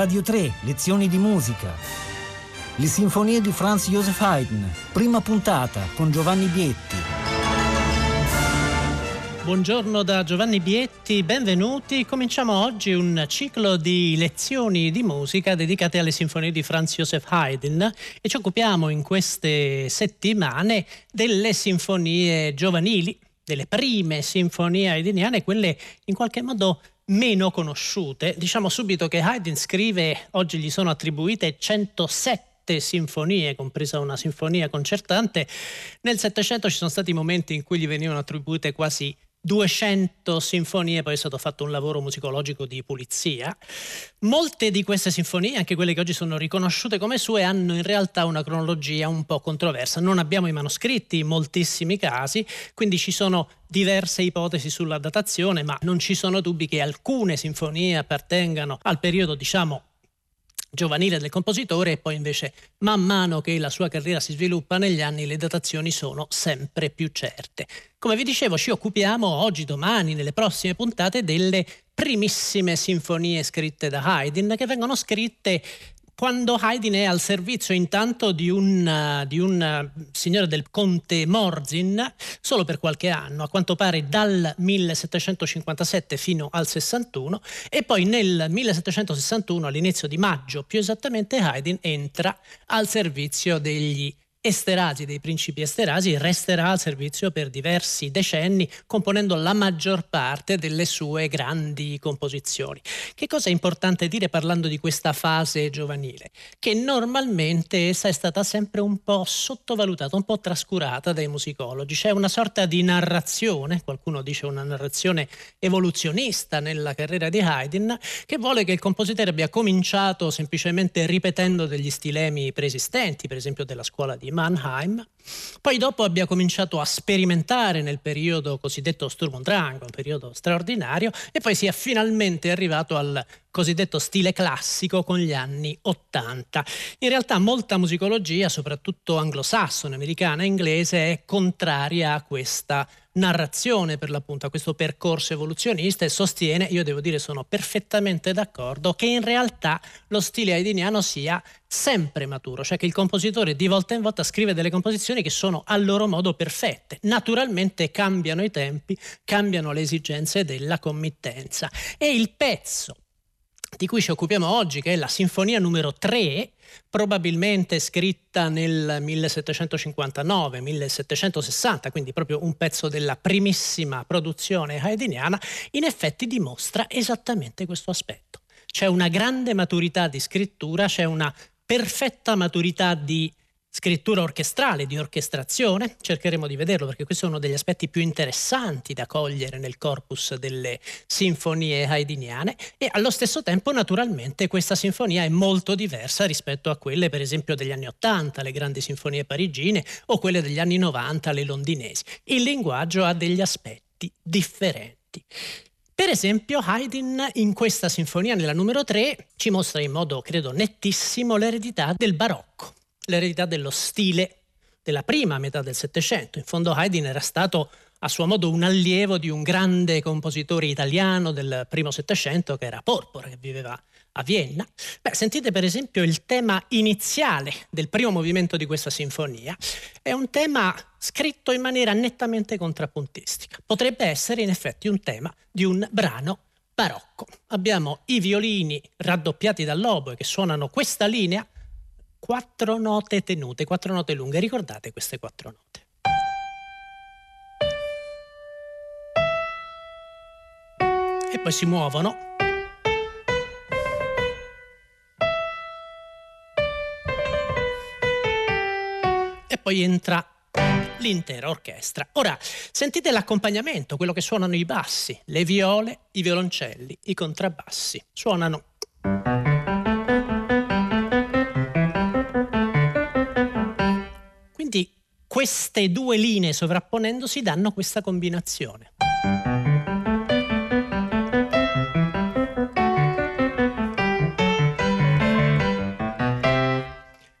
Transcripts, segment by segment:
Radio 3, lezioni di musica. Le sinfonie di Franz Joseph Haydn, prima puntata con Giovanni Bietti. Buongiorno da Giovanni Bietti, benvenuti. Cominciamo oggi un ciclo di lezioni di musica dedicate alle sinfonie di Franz Joseph Haydn e ci occupiamo in queste settimane delle sinfonie giovanili, delle prime sinfonie haydniane, quelle in qualche modo meno conosciute. Diciamo subito che Haydn scrive, oggi gli sono attribuite 107 sinfonie, compresa una sinfonia concertante. Nel Settecento ci sono stati momenti in cui gli venivano attribuite quasi 200 sinfonie, poi è stato fatto un lavoro musicologico di pulizia. Molte di queste sinfonie, anche quelle che oggi sono riconosciute come sue, hanno in realtà una cronologia un po' controversa. Non abbiamo i manoscritti in moltissimi casi, quindi ci sono diverse ipotesi sulla datazione, ma non ci sono dubbi che alcune sinfonie appartengano al periodo, diciamo, giovanile del compositore e poi invece man mano che la sua carriera si sviluppa negli anni le datazioni sono sempre più certe. Come vi dicevo ci occupiamo oggi, domani, nelle prossime puntate delle primissime sinfonie scritte da Haydn che vengono scritte quando Haydn è al servizio intanto di un, di un, signore del conte Morzin solo per qualche anno, a quanto pare dal 1757 fino al 61 e poi nel 1761 all'inizio di maggio più esattamente Haydn entra al servizio degli Esterasi dei principi Esterasi resterà al servizio per diversi decenni componendo la maggior parte delle sue grandi composizioni. Che cosa è importante dire parlando di questa fase giovanile? Che normalmente essa è stata sempre un po' sottovalutata, un po' trascurata dai musicologi. C'è una sorta di narrazione, qualcuno dice una narrazione evoluzionista nella carriera di Haydn, che vuole che il compositore abbia cominciato semplicemente ripetendo degli stilemi preesistenti, per esempio della scuola di Mannheim. Poi dopo abbia cominciato a sperimentare nel periodo cosiddetto Sturm und Drang, un periodo straordinario, e poi sia finalmente arrivato al cosiddetto stile classico con gli anni 80. In realtà molta musicologia, soprattutto anglosassone, americana e inglese, è contraria a questa narrazione per l'appunto, a questo percorso evoluzionista e sostiene, io devo dire sono perfettamente d'accordo, che in realtà lo stile haydniano sia sempre maturo, cioè che il compositore di volta in volta scrive delle composizioni che sono a loro modo perfette. Naturalmente cambiano i tempi, cambiano le esigenze della committenza e il pezzo di cui ci occupiamo oggi, che è la Sinfonia numero 3, probabilmente scritta nel 1759-1760, quindi proprio un pezzo della primissima produzione haydniana, in effetti dimostra esattamente questo aspetto. C'è una grande maturità di scrittura, c'è una perfetta maturità di scrittura orchestrale, di orchestrazione, cercheremo di vederlo perché questo è uno degli aspetti più interessanti da cogliere nel corpus delle sinfonie haydniane e allo stesso tempo naturalmente questa sinfonia è molto diversa rispetto a quelle per esempio degli anni 80, le grandi sinfonie parigine o quelle degli anni 90, le londinesi. Il linguaggio ha degli aspetti differenti. Per esempio, Haydn in questa sinfonia, nella numero 3, ci mostra in modo, credo, nettissimo l'eredità del barocco l'eredità dello stile della prima metà del Settecento. In fondo Haydn era stato a suo modo un allievo di un grande compositore italiano del primo Settecento che era Porpora, che viveva a Vienna. Beh, sentite per esempio il tema iniziale del primo movimento di questa sinfonia. È un tema scritto in maniera nettamente contrappuntistica. Potrebbe essere in effetti un tema di un brano barocco. Abbiamo i violini raddoppiati dall'oboe che suonano questa linea quattro note tenute, quattro note lunghe. Ricordate queste quattro note. E poi si muovono. E poi entra l'intera orchestra. Ora, sentite l'accompagnamento, quello che suonano i bassi, le viole, i violoncelli, i contrabbassi. Suonano queste due linee sovrapponendosi danno questa combinazione.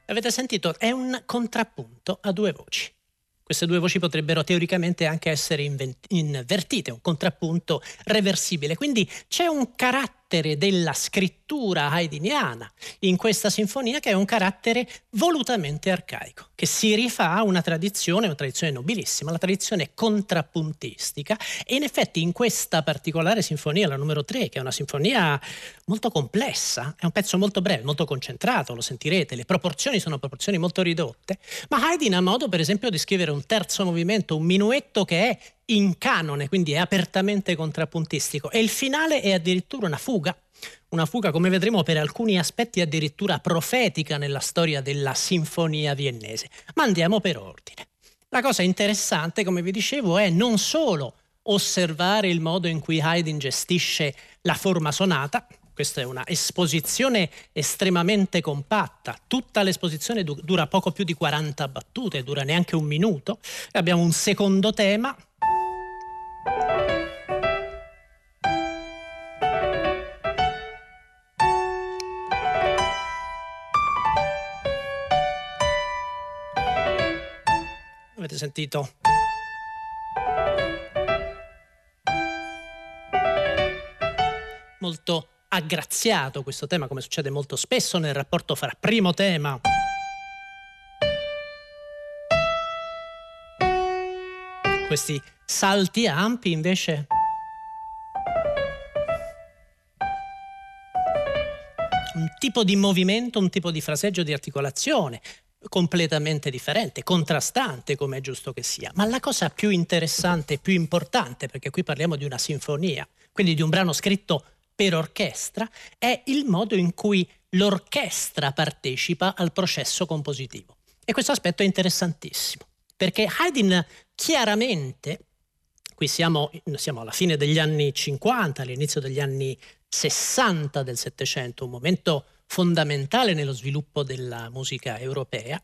Avete sentito? È un contrappunto a due voci. Queste due voci potrebbero teoricamente anche essere invertite, un contrappunto reversibile. Quindi c'è un carattere carattere della scrittura haydniana in questa sinfonia che è un carattere volutamente arcaico, che si rifà a una tradizione, una tradizione nobilissima, la tradizione contrappuntistica. E in effetti in questa particolare sinfonia, la numero 3, che è una sinfonia molto complessa, è un pezzo molto breve, molto concentrato, lo sentirete, le proporzioni sono proporzioni molto ridotte, ma Haydn ha modo per esempio di scrivere un terzo movimento, un minuetto che è in canone, quindi è apertamente contrappuntistico e il finale è addirittura una fuga, una fuga come vedremo per alcuni aspetti addirittura profetica nella storia della sinfonia viennese. Ma andiamo per ordine. La cosa interessante, come vi dicevo, è non solo osservare il modo in cui Haydn gestisce la forma sonata, questa è una esposizione estremamente compatta. Tutta l'esposizione dura poco più di 40 battute, dura neanche un minuto. Abbiamo un secondo tema Avete sentito? Molto aggraziato questo tema, come succede molto spesso nel rapporto fra primo tema questi salti ampi invece un tipo di movimento, un tipo di fraseggio di articolazione completamente differente, contrastante come è giusto che sia. Ma la cosa più interessante, più importante, perché qui parliamo di una sinfonia, quindi di un brano scritto per orchestra, è il modo in cui l'orchestra partecipa al processo compositivo. E questo aspetto è interessantissimo, perché Haydn chiaramente, qui siamo, siamo alla fine degli anni 50, all'inizio degli anni 60 del Settecento, un momento fondamentale nello sviluppo della musica europea.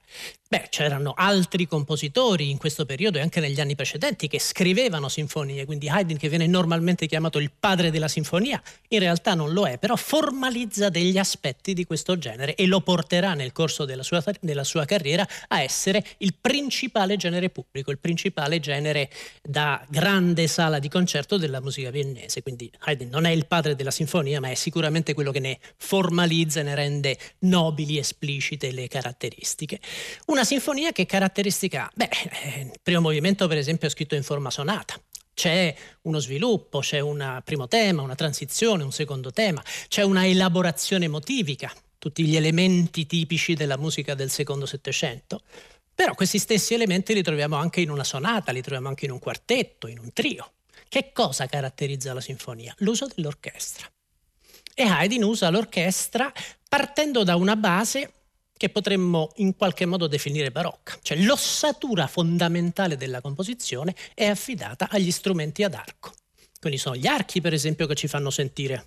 Beh, c'erano altri compositori in questo periodo e anche negli anni precedenti che scrivevano sinfonie, quindi Haydn che viene normalmente chiamato il padre della sinfonia, in realtà non lo è, però formalizza degli aspetti di questo genere e lo porterà nel corso della sua, della sua carriera a essere il principale genere pubblico, il principale genere da grande sala di concerto della musica viennese. Quindi Haydn non è il padre della sinfonia, ma è sicuramente quello che ne formalizza e ne rende nobili, esplicite le caratteristiche. Una sinfonia che caratteristica? Beh, eh, il primo movimento per esempio è scritto in forma sonata. C'è uno sviluppo, c'è un primo tema, una transizione, un secondo tema, c'è una elaborazione motivica, tutti gli elementi tipici della musica del secondo Settecento. Però questi stessi elementi li troviamo anche in una sonata, li troviamo anche in un quartetto, in un trio. Che cosa caratterizza la sinfonia? L'uso dell'orchestra. E Haydn usa l'orchestra partendo da una base che potremmo in qualche modo definire barocca, cioè l'ossatura fondamentale della composizione è affidata agli strumenti ad arco. Quindi sono gli archi, per esempio, che ci fanno sentire.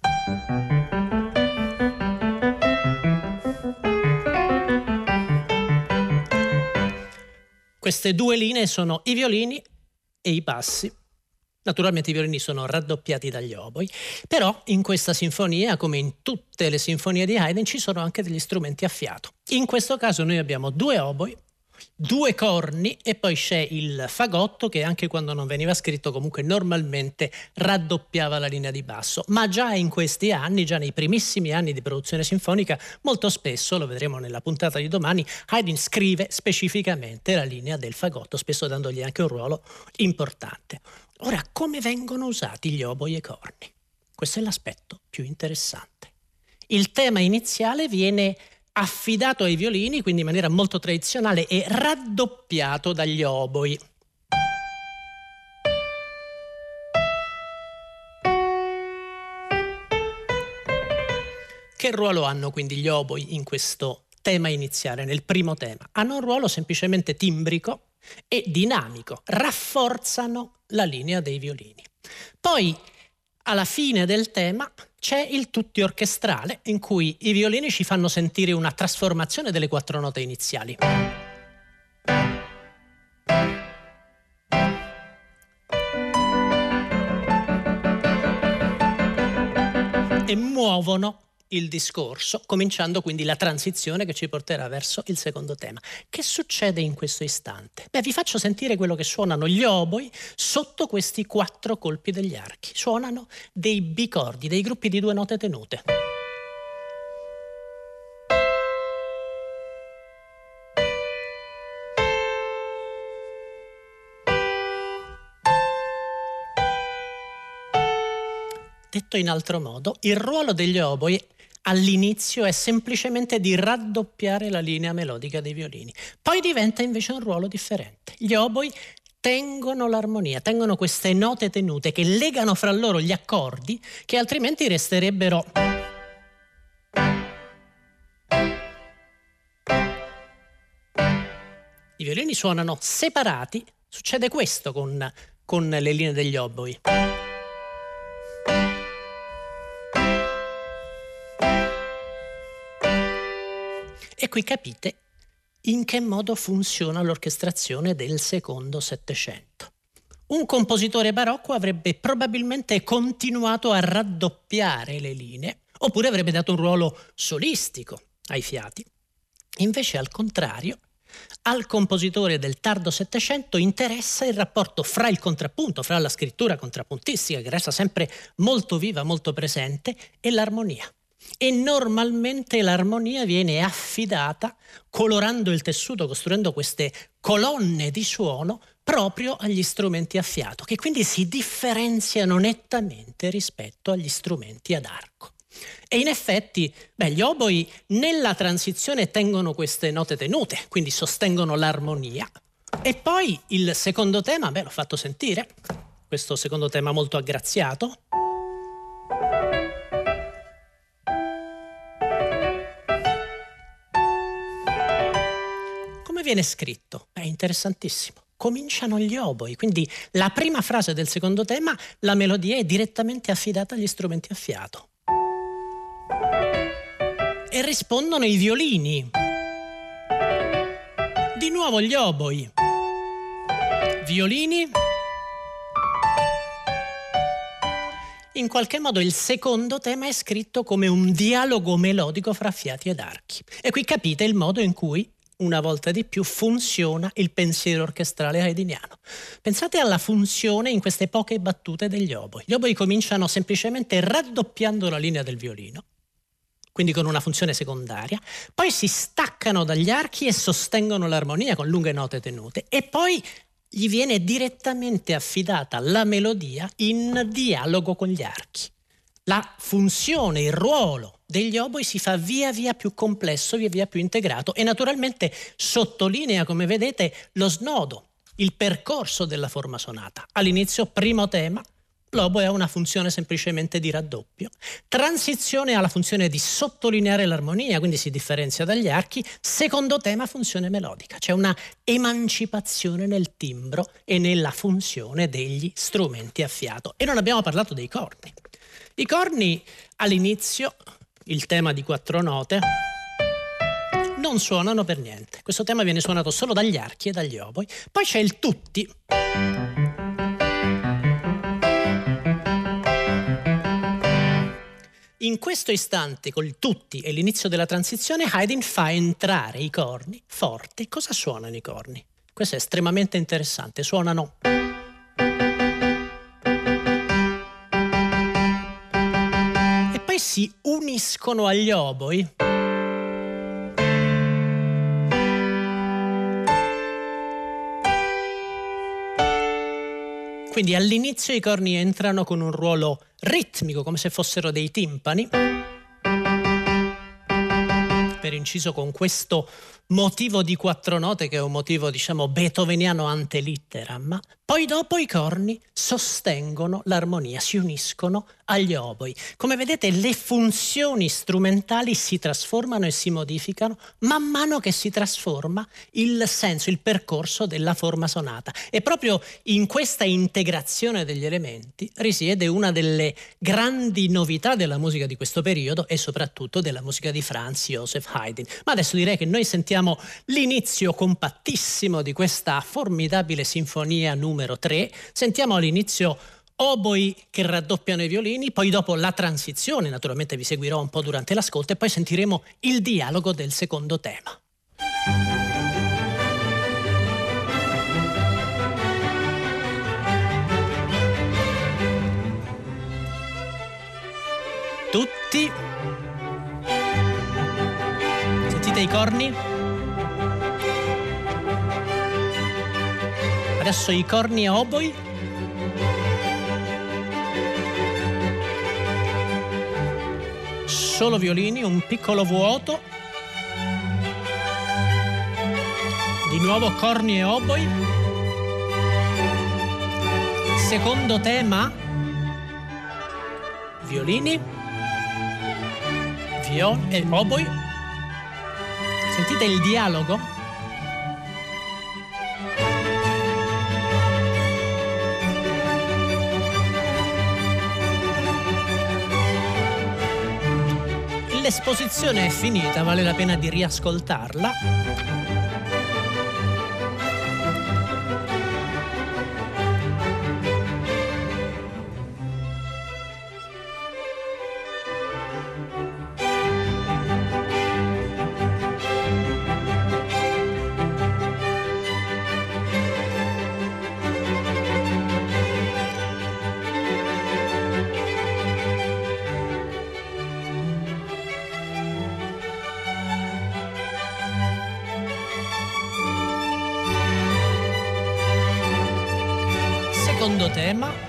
Queste due linee sono i violini e i bassi Naturalmente i violini sono raddoppiati dagli oboi, però in questa sinfonia, come in tutte le sinfonie di Haydn, ci sono anche degli strumenti a fiato. In questo caso noi abbiamo due oboi, due corni e poi c'è il fagotto che anche quando non veniva scritto comunque normalmente raddoppiava la linea di basso, ma già in questi anni, già nei primissimi anni di produzione sinfonica, molto spesso, lo vedremo nella puntata di domani, Haydn scrive specificamente la linea del fagotto, spesso dandogli anche un ruolo importante. Ora, come vengono usati gli oboi e corni? Questo è l'aspetto più interessante. Il tema iniziale viene affidato ai violini, quindi in maniera molto tradizionale, e raddoppiato dagli oboi. Che ruolo hanno quindi gli oboi in questo tema iniziale, nel primo tema? Hanno un ruolo semplicemente timbrico e dinamico, rafforzano la linea dei violini. Poi, alla fine del tema, c'è il tutti orchestrale in cui i violini ci fanno sentire una trasformazione delle quattro note iniziali. E muovono il discorso, cominciando quindi la transizione che ci porterà verso il secondo tema. Che succede in questo istante? Beh, vi faccio sentire quello che suonano gli oboi sotto questi quattro colpi degli archi. Suonano dei bicordi, dei gruppi di due note tenute. Detto in altro modo, il ruolo degli oboi all'inizio è semplicemente di raddoppiare la linea melodica dei violini, poi diventa invece un ruolo differente. Gli oboi tengono l'armonia, tengono queste note tenute che legano fra loro gli accordi che altrimenti resterebbero I violini suonano separati, succede questo con, con le linee degli oboi. E qui capite in che modo funziona l'orchestrazione del secondo Settecento. Un compositore barocco avrebbe probabilmente continuato a raddoppiare le linee, oppure avrebbe dato un ruolo solistico ai fiati. Invece, al contrario, al compositore del tardo Settecento interessa il rapporto fra il contrappunto, fra la scrittura contrappuntistica, che resta sempre molto viva, molto presente, e l'armonia e normalmente l'armonia viene affidata colorando il tessuto, costruendo queste colonne di suono proprio agli strumenti a fiato, che quindi si differenziano nettamente rispetto agli strumenti ad arco. E in effetti, beh, gli oboi nella transizione tengono queste note tenute, quindi sostengono l'armonia. E poi il secondo tema, beh, l'ho fatto sentire, questo secondo tema molto aggraziato. Viene scritto? È interessantissimo. Cominciano gli oboi, quindi la prima frase del secondo tema, la melodia è direttamente affidata agli strumenti a fiato. E rispondono i violini. Di nuovo gli oboi. Violini. In qualche modo il secondo tema è scritto come un dialogo melodico fra fiati ed archi. E qui capite il modo in cui una volta di più funziona il pensiero orchestrale haydniano. Pensate alla funzione in queste poche battute degli oboi. Gli oboi cominciano semplicemente raddoppiando la linea del violino, quindi con una funzione secondaria, poi si staccano dagli archi e sostengono l'armonia con lunghe note tenute e poi gli viene direttamente affidata la melodia in dialogo con gli archi. La funzione, il ruolo degli oboi si fa via via più complesso, via via più integrato e naturalmente sottolinea, come vedete, lo snodo, il percorso della forma sonata. All'inizio, primo tema, l'oboe ha una funzione semplicemente di raddoppio. Transizione ha la funzione di sottolineare l'armonia, quindi si differenzia dagli archi. Secondo tema, funzione melodica. C'è una emancipazione nel timbro e nella funzione degli strumenti a fiato. E non abbiamo parlato dei corni. I corni all'inizio il tema di quattro note, non suonano per niente. Questo tema viene suonato solo dagli archi e dagli oboi. Poi c'è il tutti. In questo istante, col tutti e l'inizio della transizione, Haydn fa entrare i corni forti. Cosa suonano i corni? Questo è estremamente interessante. Suonano... si uniscono agli oboi. Quindi all'inizio i corni entrano con un ruolo ritmico, come se fossero dei timpani, per inciso con questo motivo di quattro note che è un motivo diciamo beethoveniano ante litteram, poi dopo i corni sostengono l'armonia, si uniscono agli oboi. Come vedete le funzioni strumentali si trasformano e si modificano man mano che si trasforma il senso, il percorso della forma sonata. E proprio in questa integrazione degli elementi risiede una delle grandi novità della musica di questo periodo e soprattutto della musica di Franz Joseph Haydn. Ma adesso direi che noi sentiamo l'inizio compattissimo di questa formidabile sinfonia numero numero 3, sentiamo all'inizio oboi che raddoppiano i violini, poi dopo la transizione, naturalmente vi seguirò un po' durante l'ascolto e poi sentiremo il dialogo del secondo tema. Tutti. Sentite i corni? Adesso i corni a oboi. solo violini, un piccolo vuoto. Di nuovo corni e oboi. Secondo tema, violini, viol e oboi. Sentite il dialogo? L'esposizione è finita, vale la pena di riascoltarla. Secondo tema.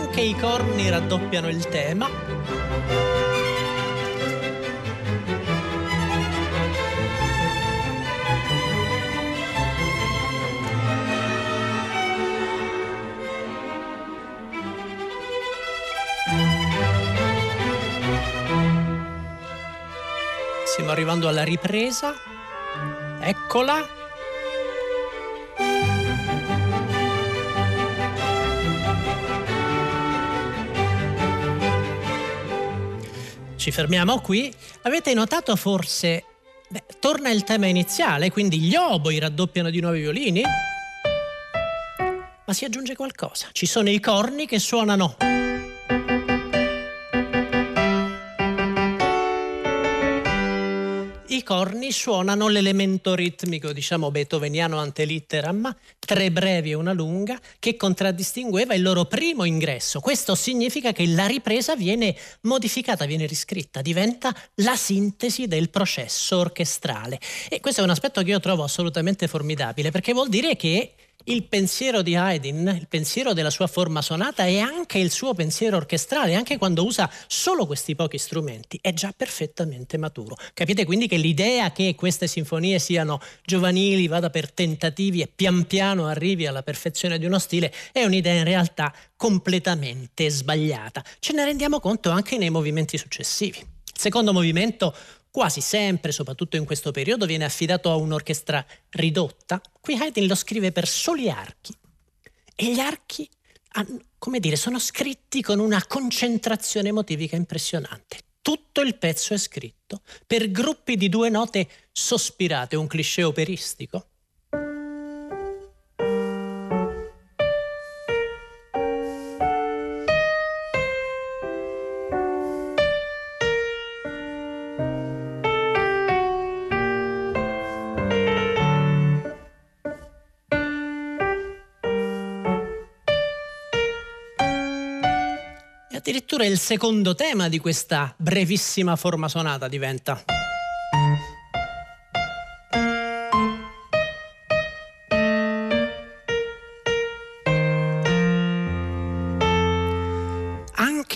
Anche i corni raddoppiano il tema. Stiamo arrivando alla ripresa. Eccola. Ci fermiamo qui. Avete notato forse, beh, torna il tema iniziale, quindi gli oboi raddoppiano di nuovo i violini? Ma si aggiunge qualcosa. Ci sono i corni che suonano i corni suonano l'elemento ritmico, diciamo beethoveniano antelitteram, tre brevi e una lunga, che contraddistingueva il loro primo ingresso. Questo significa che la ripresa viene modificata, viene riscritta, diventa la sintesi del processo orchestrale. E questo è un aspetto che io trovo assolutamente formidabile, perché vuol dire che il pensiero di Haydn, il pensiero della sua forma sonata e anche il suo pensiero orchestrale, anche quando usa solo questi pochi strumenti, è già perfettamente maturo. Capite quindi che l'idea che queste sinfonie siano giovanili, vada per tentativi e pian piano arrivi alla perfezione di uno stile, è un'idea in realtà completamente sbagliata. Ce ne rendiamo conto anche nei movimenti successivi. Il secondo movimento quasi sempre, soprattutto in questo periodo, viene affidato a un'orchestra ridotta. Qui Haydn lo scrive per soli archi e gli archi, come dire, sono scritti con una concentrazione motivica impressionante. Tutto il pezzo è scritto per gruppi di due note sospirate, un cliché operistico. Addirittura il secondo tema di questa brevissima forma sonata diventa.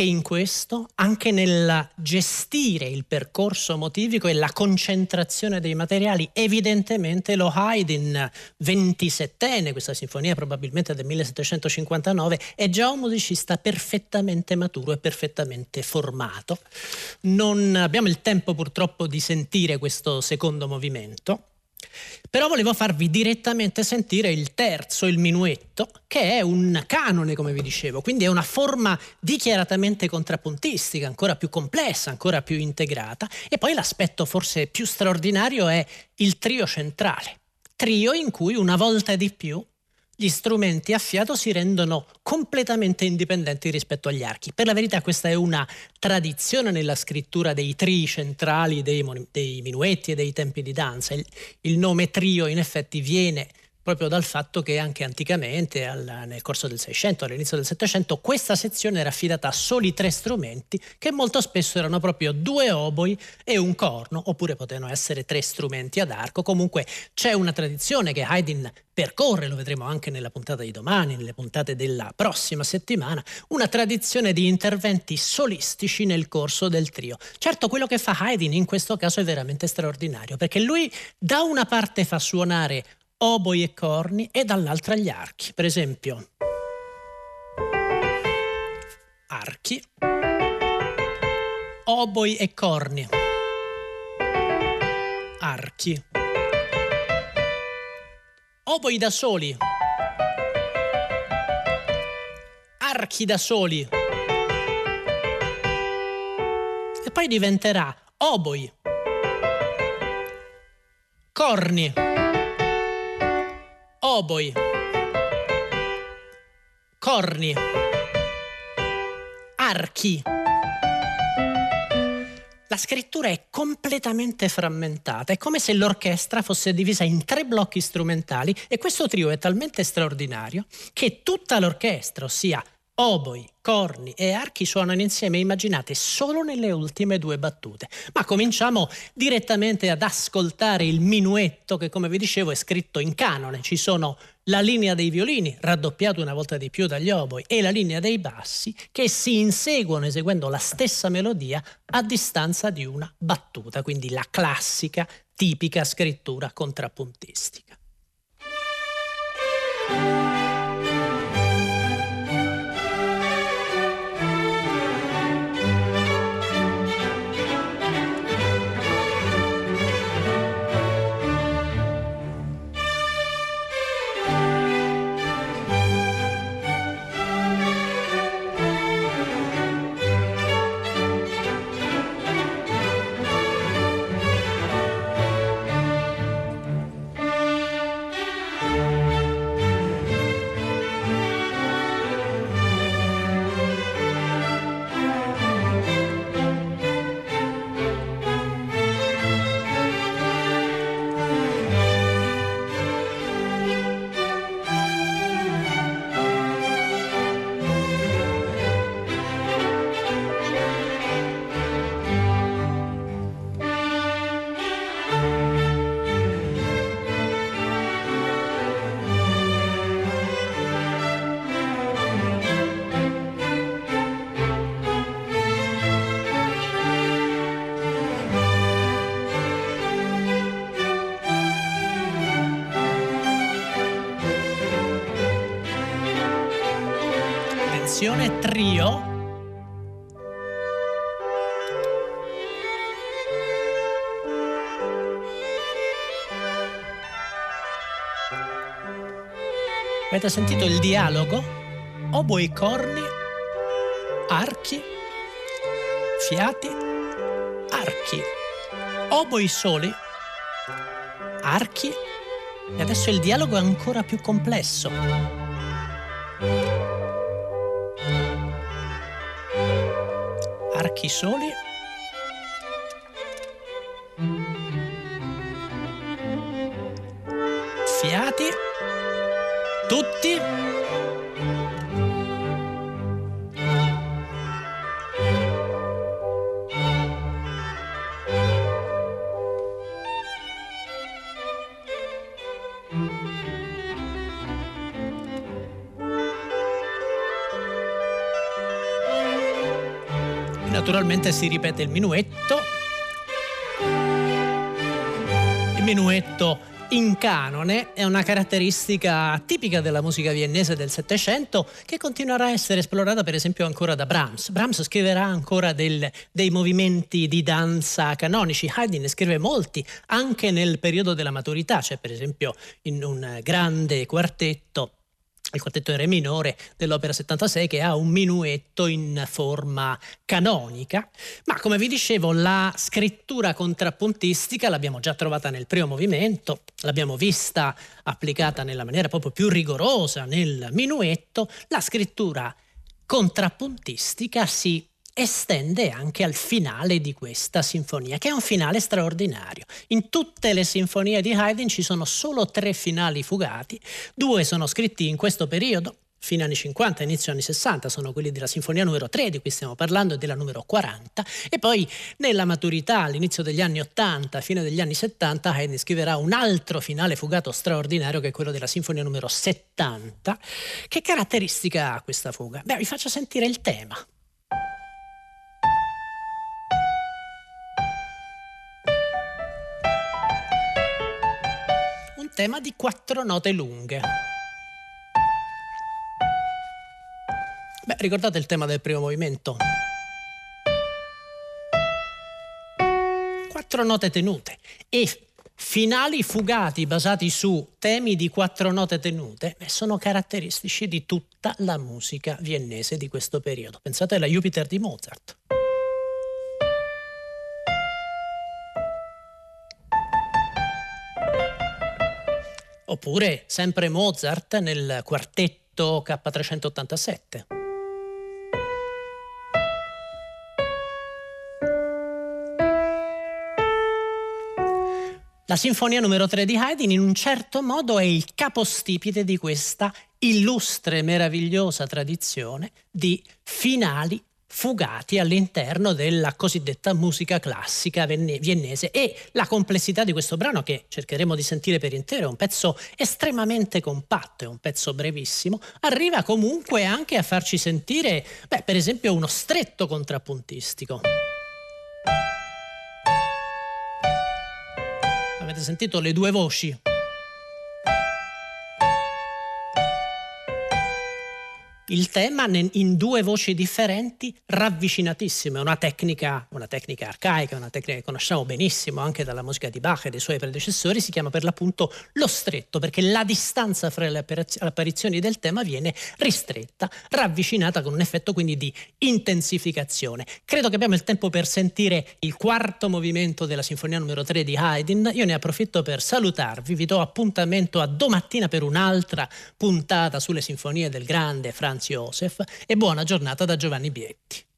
In questo, anche nel gestire il percorso motivico e la concentrazione dei materiali, evidentemente lo Haydn, 27enne, questa sinfonia probabilmente del 1759, è già un musicista perfettamente maturo e perfettamente formato. Non abbiamo il tempo purtroppo di sentire questo secondo movimento però volevo farvi direttamente sentire il terzo, il minuetto, che è un canone, come vi dicevo, quindi è una forma dichiaratamente contrappuntistica, ancora più complessa, ancora più integrata. E poi l'aspetto forse più straordinario è il trio centrale. Trio in cui una volta di più gli strumenti a fiato si rendono completamente indipendenti rispetto agli archi. Per la verità questa è una tradizione nella scrittura dei tri centrali dei, dei minuetti e dei tempi di danza. Il, il nome trio in effetti viene proprio dal fatto che anche anticamente, al, nel corso del Seicento, all'inizio del Settecento, questa sezione era affidata a soli tre strumenti, che molto spesso erano proprio due oboi e un corno, oppure potevano essere tre strumenti ad arco. Comunque c'è una tradizione che Haydn percorre, lo vedremo anche nella puntata di domani, nelle puntate della prossima settimana, una tradizione di interventi solistici nel corso del trio. Certo, quello che fa Haydn in questo caso è veramente straordinario, perché lui da una parte fa suonare oboi e corni e dall'altra gli archi. Per esempio, archi, oboi e corni, archi, oboi da soli, archi da soli. E poi diventerà oboi, corni oboi, corni, archi. La scrittura è completamente frammentata, è come se l'orchestra fosse divisa in tre blocchi strumentali e questo trio è talmente straordinario che tutta l'orchestra, ossia oboi, corni e archi suonano insieme, immaginate, solo nelle ultime due battute. Ma cominciamo direttamente ad ascoltare il minuetto che, come vi dicevo, è scritto in canone. Ci sono la linea dei violini, raddoppiata una volta di più dagli oboi, e la linea dei bassi, che si inseguono eseguendo la stessa melodia a distanza di una battuta, quindi la classica, tipica scrittura contrappuntistica. Versione trio Avete sentito il dialogo? Oboi corni, archi, fiati, archi. Oboi soli, archi. E adesso il dialogo è ancora più complesso. Archi soli. Fiati. Tutti. Naturalmente si ripete il minuetto. Il minuetto in canone è una caratteristica tipica della musica viennese del Settecento che continuerà a essere esplorata per esempio ancora da Brahms. Brahms scriverà ancora del, dei movimenti di danza canonici, Haydn ne scrive molti anche nel periodo della maturità, c'è per esempio in un grande quartetto il quartetto in re minore dell'opera 76 che ha un minuetto in forma canonica, ma come vi dicevo la scrittura contrappuntistica l'abbiamo già trovata nel primo movimento, l'abbiamo vista applicata nella maniera proprio più rigorosa nel minuetto, la scrittura contrappuntistica si estende anche al finale di questa sinfonia, che è un finale straordinario. In tutte le sinfonie di Haydn ci sono solo tre finali fugati, due sono scritti in questo periodo, fine anni 50, inizio anni 60, sono quelli della sinfonia numero 3 di cui stiamo parlando e della numero 40 e poi nella maturità all'inizio degli anni 80, fine degli anni 70 Haydn scriverà un altro finale fugato straordinario che è quello della sinfonia numero 70. Che caratteristica ha questa fuga? Beh, vi faccio sentire il tema. Tema di quattro note lunghe. Beh, ricordate il tema del primo movimento? Quattro note tenute e finali fugati basati su temi di quattro note tenute beh, sono caratteristici di tutta la musica viennese di questo periodo. Pensate alla Jupiter di Mozart. Oppure sempre Mozart nel quartetto K387. La sinfonia numero 3 di Haydn in un certo modo è il capostipite di questa illustre, meravigliosa tradizione di finali fugati all'interno della cosiddetta musica classica viennese e la complessità di questo brano che cercheremo di sentire per intero è un pezzo estremamente compatto, è un pezzo brevissimo, arriva comunque anche a farci sentire, beh, per esempio uno stretto contrappuntistico. Avete sentito le due voci? Il tema in due voci differenti ravvicinatissime, una tecnica, una tecnica arcaica, una tecnica che conosciamo benissimo anche dalla musica di Bach e dei suoi predecessori, si chiama per l'appunto lo stretto, perché la distanza fra le apparizioni del tema viene ristretta, ravvicinata con un effetto quindi di intensificazione. Credo che abbiamo il tempo per sentire il quarto movimento della sinfonia numero 3 di Haydn, io ne approfitto per salutarvi, vi do appuntamento a domattina per un'altra puntata sulle sinfonie del grande Franz Franz Josef e buona giornata da Giovanni Bietti.